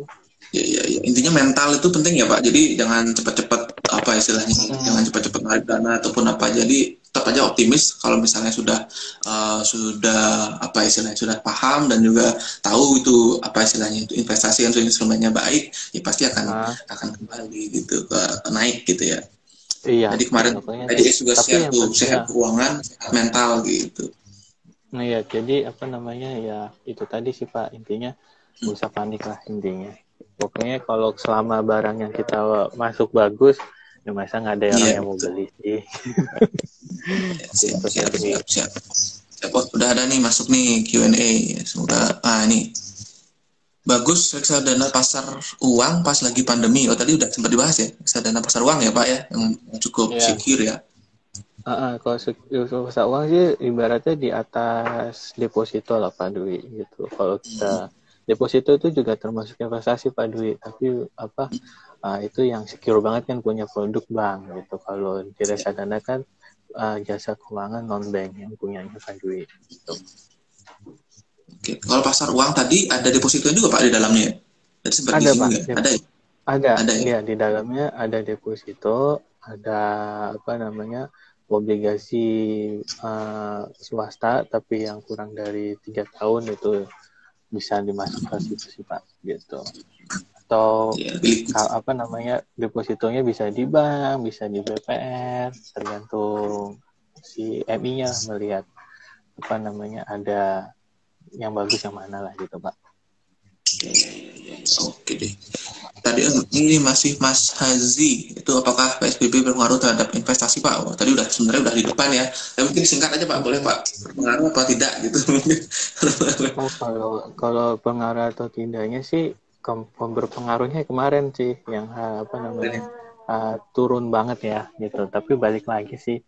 S1: Ya, ya, ya. intinya mental itu penting ya pak. Jadi jangan cepat-cepat apa istilahnya hmm. jangan cepat-cepat narik dana ataupun apa. Jadi tetap aja optimis kalau misalnya sudah uh, sudah apa istilahnya sudah paham dan juga tahu itu apa istilahnya itu investasi yang instrumennya baik ya pasti akan hmm. akan kembali gitu ke naik gitu ya. Iya. Jadi kemarin tadi juga sehat tuh sehat keuangan sehat mental gitu
S2: nah ya jadi apa namanya ya itu tadi sih pak intinya nggak usah panik lah intinya pokoknya kalau selama barang yang kita masuk bagus ya masa nggak ada orang yeah. yang mau beli sih
S1: siap, siap, siap, siap. siap. Oh, udah ada nih masuk nih Q&A semoga ah ini bagus reksadana pasar uang pas lagi pandemi oh tadi udah sempat dibahas ya reksadana pasar uang ya pak ya yang cukup yeah. secure ya
S2: Uh, uh, kalau pasar uang sih ibaratnya di atas deposito lah Pak Dwi gitu. Kalau kita deposito itu juga termasuk investasi Pak Dwi tapi apa uh, itu yang secure banget kan punya produk bank gitu kalau di reksadana kan uh, jasa keuangan non bank yang punya Pak Dwi gitu.
S1: Oke, kalau pasar uang tadi ada deposito juga Pak di dalamnya?
S2: Jadi ada Pak. Ya? Ada ya? Ada, ada ya? ya di dalamnya ada deposito, ada apa namanya obligasi uh, swasta tapi yang kurang dari tiga tahun itu bisa dimasukkan situ sih pak gitu. Atau ya, apa namanya depositonya bisa di bank bisa di BPR tergantung si MI-nya melihat apa namanya ada yang bagus yang mana lah gitu pak.
S1: Oke deh tadi eh, ini masih Mas Hazi itu apakah PSBB berpengaruh terhadap investasi Pak? Oh, tadi udah sebenarnya udah di depan ya. Ya mungkin singkat aja Pak, boleh Pak berpengaruh apa tidak gitu
S2: oh, kalau kalau pengaruh atau tidaknya sih berpengaruhnya kemarin sih yang apa namanya uh, turun banget ya gitu. Tapi balik lagi sih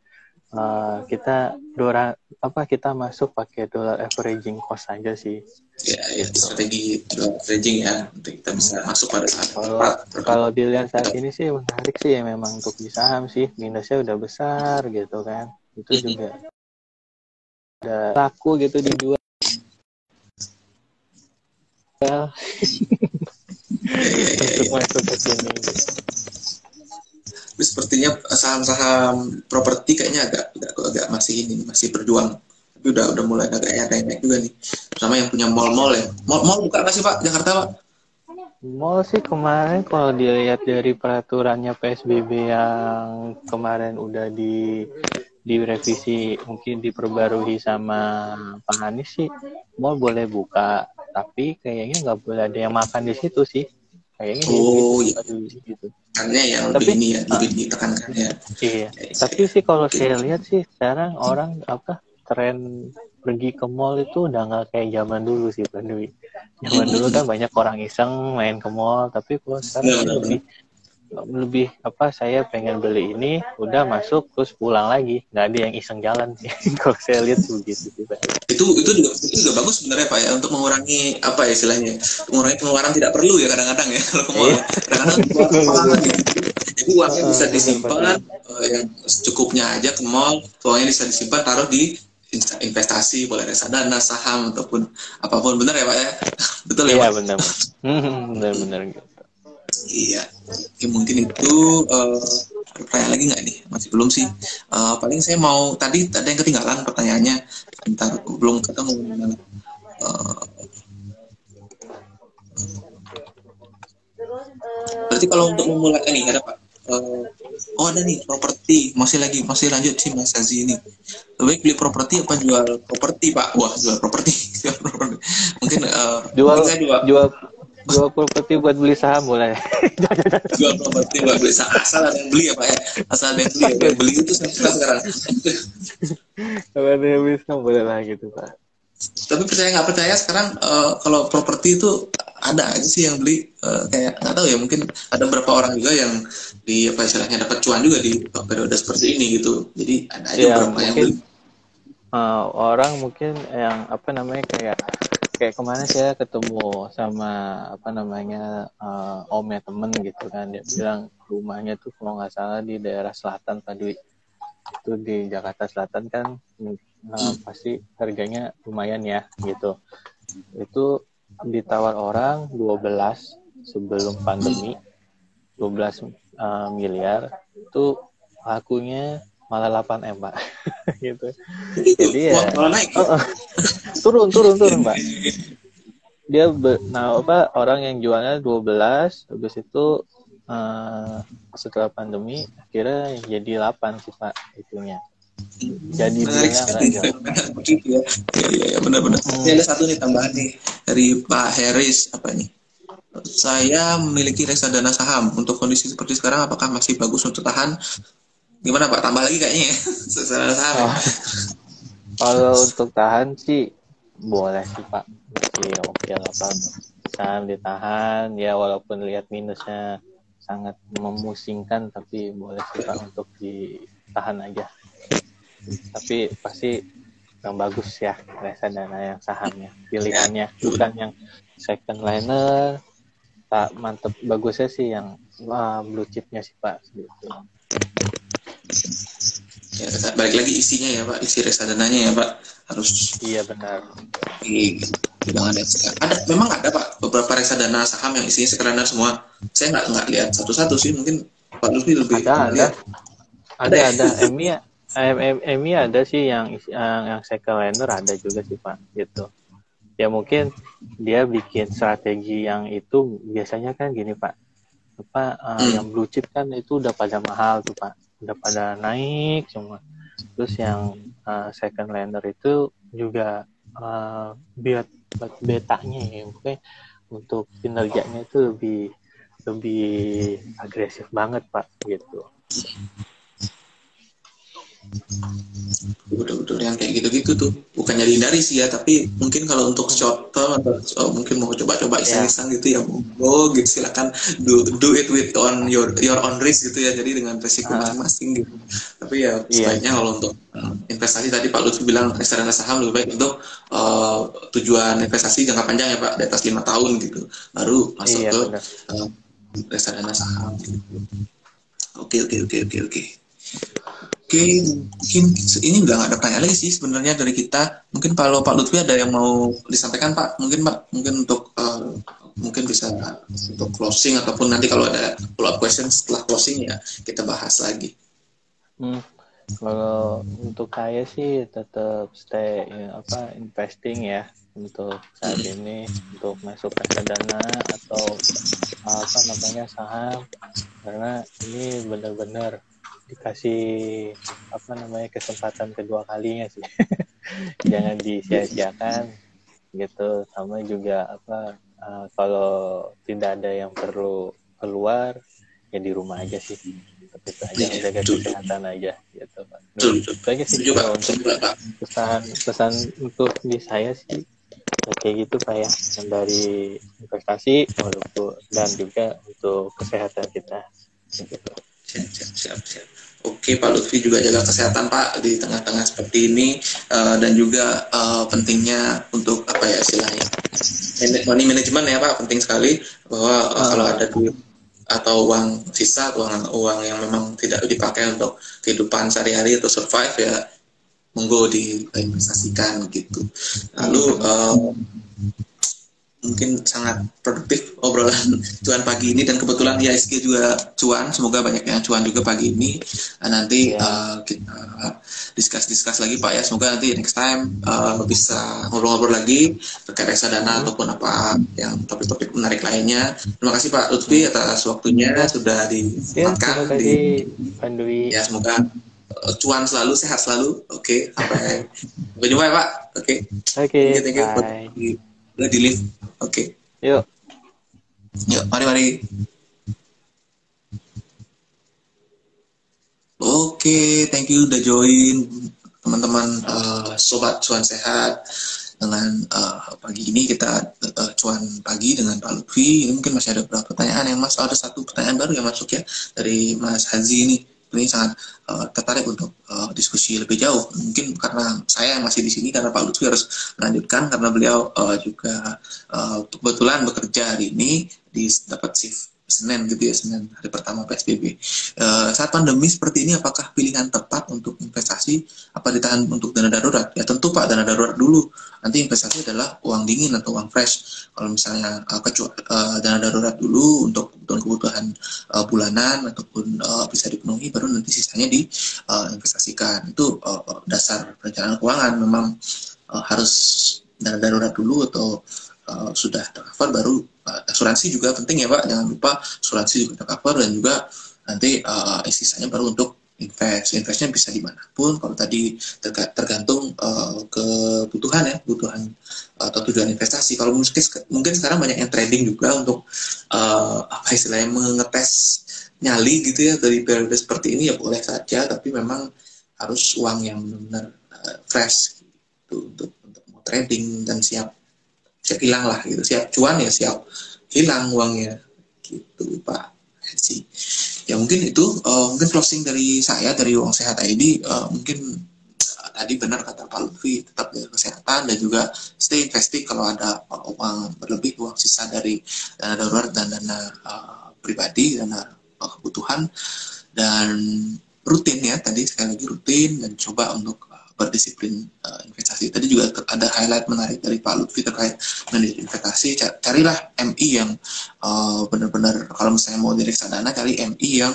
S2: uh, kita dolar apa kita masuk pakai dollar averaging cost aja sih.
S1: Ya, ya strategi averaging ya untuk kita bisa masuk pada saat
S2: kalau kalau dilihat saat ini sih menarik sih ya memang untuk di saham sih minusnya udah besar gitu kan. Itu juga udah laku gitu dijual
S1: ya, ya, ya,
S2: untuk
S1: ya.
S2: masuk ke sini.
S1: Tapi sepertinya saham-saham properti kayaknya agak, agak agak masih ini masih berjuang. Tapi udah udah mulai agak naik naik juga nih. Sama yang punya mall-mall ya. Mall mall buka nggak sih Pak Jakarta Pak?
S2: Mall sih kemarin kalau dilihat dari peraturannya PSBB yang kemarin udah di direvisi mungkin diperbarui sama Pak Anies sih mall boleh buka tapi kayaknya nggak boleh ada yang makan di situ sih kayaknya
S1: Oh,
S2: gitu, gitu.
S1: Karena yang
S2: Tapi-
S1: lebih ini ya, lebih ditekankan ya.
S2: Iya, tapi sih kalau saya lihat sih sekarang orang apa tren pergi ke mall itu udah nggak kayak zaman dulu sih Pak Dwi. Zaman dulu kan banyak orang iseng main ke mall, tapi kalau sekarang sih lebih lebih apa saya pengen beli ini udah masuk terus pulang lagi. Nggak ada yang iseng jalan sih. Kalau saya lihat begitu sih Pak.
S1: itu itu juga itu juga bagus sebenarnya pak ya untuk mengurangi apa ya istilahnya mengurangi pengeluaran tidak perlu ya kadang-kadang ya. Kalau ke mall
S2: Iya.
S1: kadang-kadang gitu. Jadi uangnya bisa disimpan eh, yang secukupnya aja ke mall uangnya bisa disimpan taruh di investasi boleh reksadana saham ataupun apa pun. Benar ya pak ya? Betul ya
S2: Iya
S1: pak?
S2: benar Hmm, benar-benar. gitu.
S1: Iya Oke, mungkin itu ada pertanyaan lagi nggak nih masih belum sih Eh, paling saya mau tadi ada yang ketinggalan pertanyaannya bentar belum ketemu Eh, Berarti kalau untuk memulai ini ada Pak. Eh, oh ada nih properti masih lagi masih lanjut sih Mas Azi ini. Lebih baik beli properti apa jual properti Pak? Wah jual properti. Jual properti. Mungkin eh,
S2: Jual
S1: mungkin jual,
S2: jual jual properti buat beli saham boleh.
S1: jual properti buat beli saham. asal ada yang beli ya Pak ya. Asal ada yang beli. ya. Yang beli itu suka sekarang.
S2: Kalau ada yang beli saham boleh lah gitu Pak.
S1: Tapi percaya nggak percaya sekarang eh, kalau properti itu ada aja sih yang beli eh, kayak nggak tahu ya mungkin ada beberapa orang juga yang di apa istilahnya dapat cuan juga di periode seperti ini gitu. Jadi ada aja
S2: Iya,
S1: beberapa yang
S2: mungkin
S1: beli.
S2: eh, orang mungkin yang apa namanya kayak kayak ke mana saya ketemu sama apa namanya eh, omnya temen gitu kan. Dia bilang rumahnya tuh kalau nggak salah di daerah selatan Pak Dwi itu di Jakarta Selatan kan eh, pasti harganya lumayan ya gitu. Itu ditawar orang 12 sebelum pandemi 12 eh, miliar. Itu lakunya malah 8 m pak gitu jadi ya. Oh, oh. turun turun turun pak dia be- nah apa orang yang jualnya 12 habis itu eh, setelah pandemi akhirnya jadi 8 sih pak itunya jadi
S1: Menarik sekali ya. Iya, iya, iya, benar-benar.
S2: Hmm.
S1: Ini ada satu nih tambahan nih dari Pak Harris apa nih? Saya memiliki reksadana saham. Untuk kondisi seperti sekarang, apakah masih bagus untuk tahan? Gimana Pak? Tambah lagi kayaknya ya.
S2: Oh. Kalau untuk tahan sih boleh sih Pak, masih oke lah Pak. Saham ditahan ya walaupun lihat minusnya sangat memusingkan tapi boleh sih Pak untuk ditahan aja. Tapi pasti yang bagus ya reksadana yang sahamnya pilihannya bukan yang second liner tak mantep bagusnya sih yang wah, blue chipnya sih Pak.
S1: Ya, balik lagi isinya ya Pak, isi reksadananya ya Pak. Harus
S2: Iya benar.
S1: di jangan ada, ada memang ada Pak beberapa reksadana saham yang isinya sekelender semua. Saya nggak nggak lihat satu-satu sih, mungkin Pak Lutfi lebih
S2: Ada, ada.
S1: lihat.
S2: Ada, ada. Emi, Em- Emi ada sih yang yang, yang second liner ada juga sih Pak, gitu. Ya mungkin dia bikin strategi yang itu biasanya kan gini Pak. Apa eh,
S1: Hmm.
S2: yang blue chip kan itu udah pada mahal tuh Pak. Udah pada naik semua. Terus yang eh, second liner itu juga biar buat betanya ya, mungkin untuk kinerjanya itu lebih lebih agresif banget Pak gitu.
S1: Betul-betul yang kayak gitu-gitu tuh bukannya dihindari sih ya tapi mungkin kalau untuk short term atau oh, mungkin mau coba-coba iseng-iseng gitu ya oh gitu silakan do, do it with on your your own risk gitu ya jadi dengan resiko
S2: Ah.
S1: masing-masing gitu tapi ya
S2: Iya.
S1: sebaiknya kalau untuk uh, investasi tadi Pak Lutfi bilang reksadana saham lebih baik untuk uh, tujuan investasi jangka panjang ya Pak di atas lima tahun gitu baru masuk
S2: Iya
S1: ke
S2: benar.
S1: uh, reksadana saham gitu. Oke oke oke oke oke. Oke, mungkin ini udah nggak ada pertanyaan lagi sih sebenarnya dari kita. Mungkin kalau Pak Lutfi ada yang mau disampaikan Pak, mungkin Pak, mungkin untuk eh, mungkin bisa untuk closing ataupun nanti kalau ada follow up question setelah closing ya kita bahas lagi.
S2: Hmm, kalau untuk saya sih tetap stay ya, apa investing ya untuk saat ini untuk masuk dana atau apa namanya saham karena ini benar-benar dikasih apa namanya kesempatan kedua kalinya sih. Jangan disia-siakan gitu. Sama juga apa uh, kalau tidak ada yang perlu keluar ya di rumah aja sih. Tapi itu aja ya, jaga kesehatan aja gitu pak. Itu aja sih kalau untuk pesan pesan untuk di saya sih ya kayak gitu pak ya. Yang dari investasi dan juga untuk kesehatan kita gitu.
S1: Siap siap siap siap. Oke Pak Lutfi juga jaga kesehatan Pak di tengah-tengah seperti ini. Uh, dan juga uh, pentingnya untuk apa ya istilahnya money management ya Pak penting sekali. Bahwa uh, kalau ada duit atau uang sisa uang uang yang memang tidak dipakai untuk kehidupan sehari-hari atau survive ya monggo diinvestasikan gitu. Lalu uh, mungkin sangat produktif obrolan cuan pagi ini. Dan kebetulan ISG juga cuan. Semoga banyak yang cuan juga pagi ini. Nah, nanti yeah. uh, kita discuss discuss lagi pak ya. Semoga nanti next time uh, bisa ngobrol-ngobrol lagi terkait reksadana hmm. ataupun apa yang topik-topik menarik lainnya. Terima kasih pak Lutfi atas waktunya sudah disempatkan
S2: ya, di Pandui.
S1: ya semoga uh, cuan selalu sehat selalu. Oke okay, sampai jumpa ya pak. Oke. Okay.
S2: oke okay, thank you, thank you.
S1: udah di lift oke. Okay.
S2: yuk.
S1: Yuk mari mari. Oke okay, thank you udah join. Teman-teman uh, sobat cuan sehat. Dengan uh, pagi ini kita uh, cuan pagi dengan Pak Lutfi. Mungkin masih ada beberapa pertanyaan yang mas. Oh, ada satu pertanyaan baru yang masuk ya dari Mas Haji ini ini sangat uh, tertarik untuk uh, diskusi lebih jauh. Mungkin karena saya masih di sini karena Pak Lutfi harus melanjutkan karena beliau uh, juga uh, kebetulan bekerja hari ini di dapat shift Senin gitu ya Senin hari pertama PSBB. Uh, saat pandemi seperti ini apakah pilihan tepat untuk investasi apa ditahan untuk dana darurat? Ya tentu Pak dana darurat dulu. Nanti investasi adalah uang dingin atau uang fresh. Kalau misalnya uh, kecuali uh, dana darurat dulu untuk kebutuhan-kebutuhan uh, bulanan ataupun uh, bisa dipenuhi baru nanti sisanya diinvestasikan. Uh, Itu uh, dasar perencanaan keuangan memang uh, harus dana darurat dulu atau uh, sudah tercover baru uh, asuransi juga penting ya Pak. Jangan lupa asuransi juga tercover dan juga nanti uh, sisanya baru untuk invest. Investnya bisa di mana pun. Kalau tadi tergantung uh, kebutuhan ya kebutuhan atau tujuan investasi. Kalau mungkin mungkin sekarang banyak yang trading juga untuk uh, apa istilahnya mengetes nyali gitu ya dari periode seperti ini ya boleh saja tapi memang harus uang yang benar uh, fresh gitu untuk untuk mau trading dan siap siap hilang lah gitu. Siap cuan ya siap hilang uangnya. Gitu Pak Hesi ya mungkin itu uh, mungkin closing dari saya dari uang sehat ID uh, eh, mungkin uh, tadi benar kata Pak Lutfi tetap jaga kesehatan dan juga stay investing kalau ada uang berlebih uang sisa dari dana darurat dan dana uh, pribadi dana uh, kebutuhan. Dan rutin ya tadi sekali lagi rutin dan coba untuk berdisiplin uh, investasi. Tadi juga ada highlight menarik dari Pak Lutfi terkait manajer investasi. Carilah MI yang uh, benar-benar kalau misalnya mau dari reksadana cari MI yang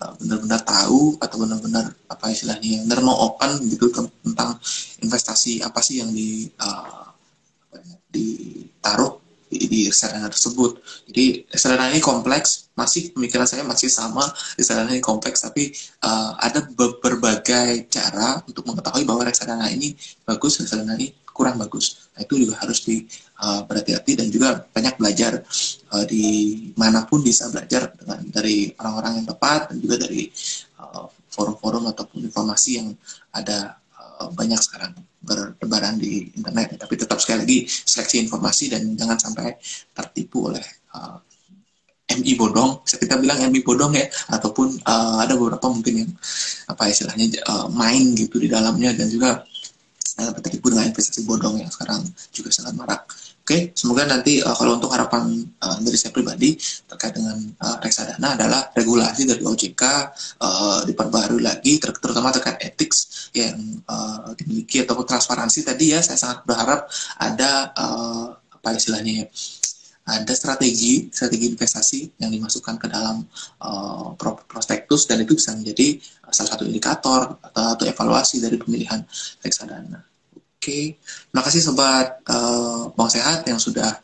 S1: uh, benar-benar tahu atau benar-benar apa istilahnya yang mau open gitu tentang investasi apa sih yang di uh, ditaruh di, reksadana tersebut. Jadi reksadana ini kompleks, masih pemikiran saya masih sama reksadana ini kompleks, tapi uh, ada berbagai cara untuk mengetahui bahwa reksadana ini bagus, reksadana ini kurang bagus. Nah, itu juga harus di uh, berhati-hati dan juga banyak belajar uh, di mana pun bisa belajar dengan dari orang-orang yang tepat dan juga dari forum-forum uh, ataupun informasi yang ada banyak sekarang bertebaran di internet. Tapi tetap sekali lagi seleksi informasi dan jangan sampai tertipu oleh uh, MI bodong. Kita bilang MI bodong ya? Ataupun uh, ada beberapa mungkin yang apa istilahnya uh, main gitu di dalamnya dan juga uh, tertipu dengan investasi bodong yang sekarang juga sangat marak Oke, semoga nanti uh, kalau untuk harapan uh, dari saya pribadi terkait dengan uh, reksadana adalah regulasi dari OJK uh, diperbarui lagi, ter terutama terkait etik yang uh, dimiliki ataupun transparansi tadi ya. Saya sangat berharap ada uh, apa istilahnya ya, ada strategi strategi investasi yang dimasukkan ke dalam uh, prospektus dan itu bisa menjadi salah satu indikator atau, atau evaluasi dari pemilihan reksadana. Oke, okay. kasih sobat uh, Bang Sehat yang sudah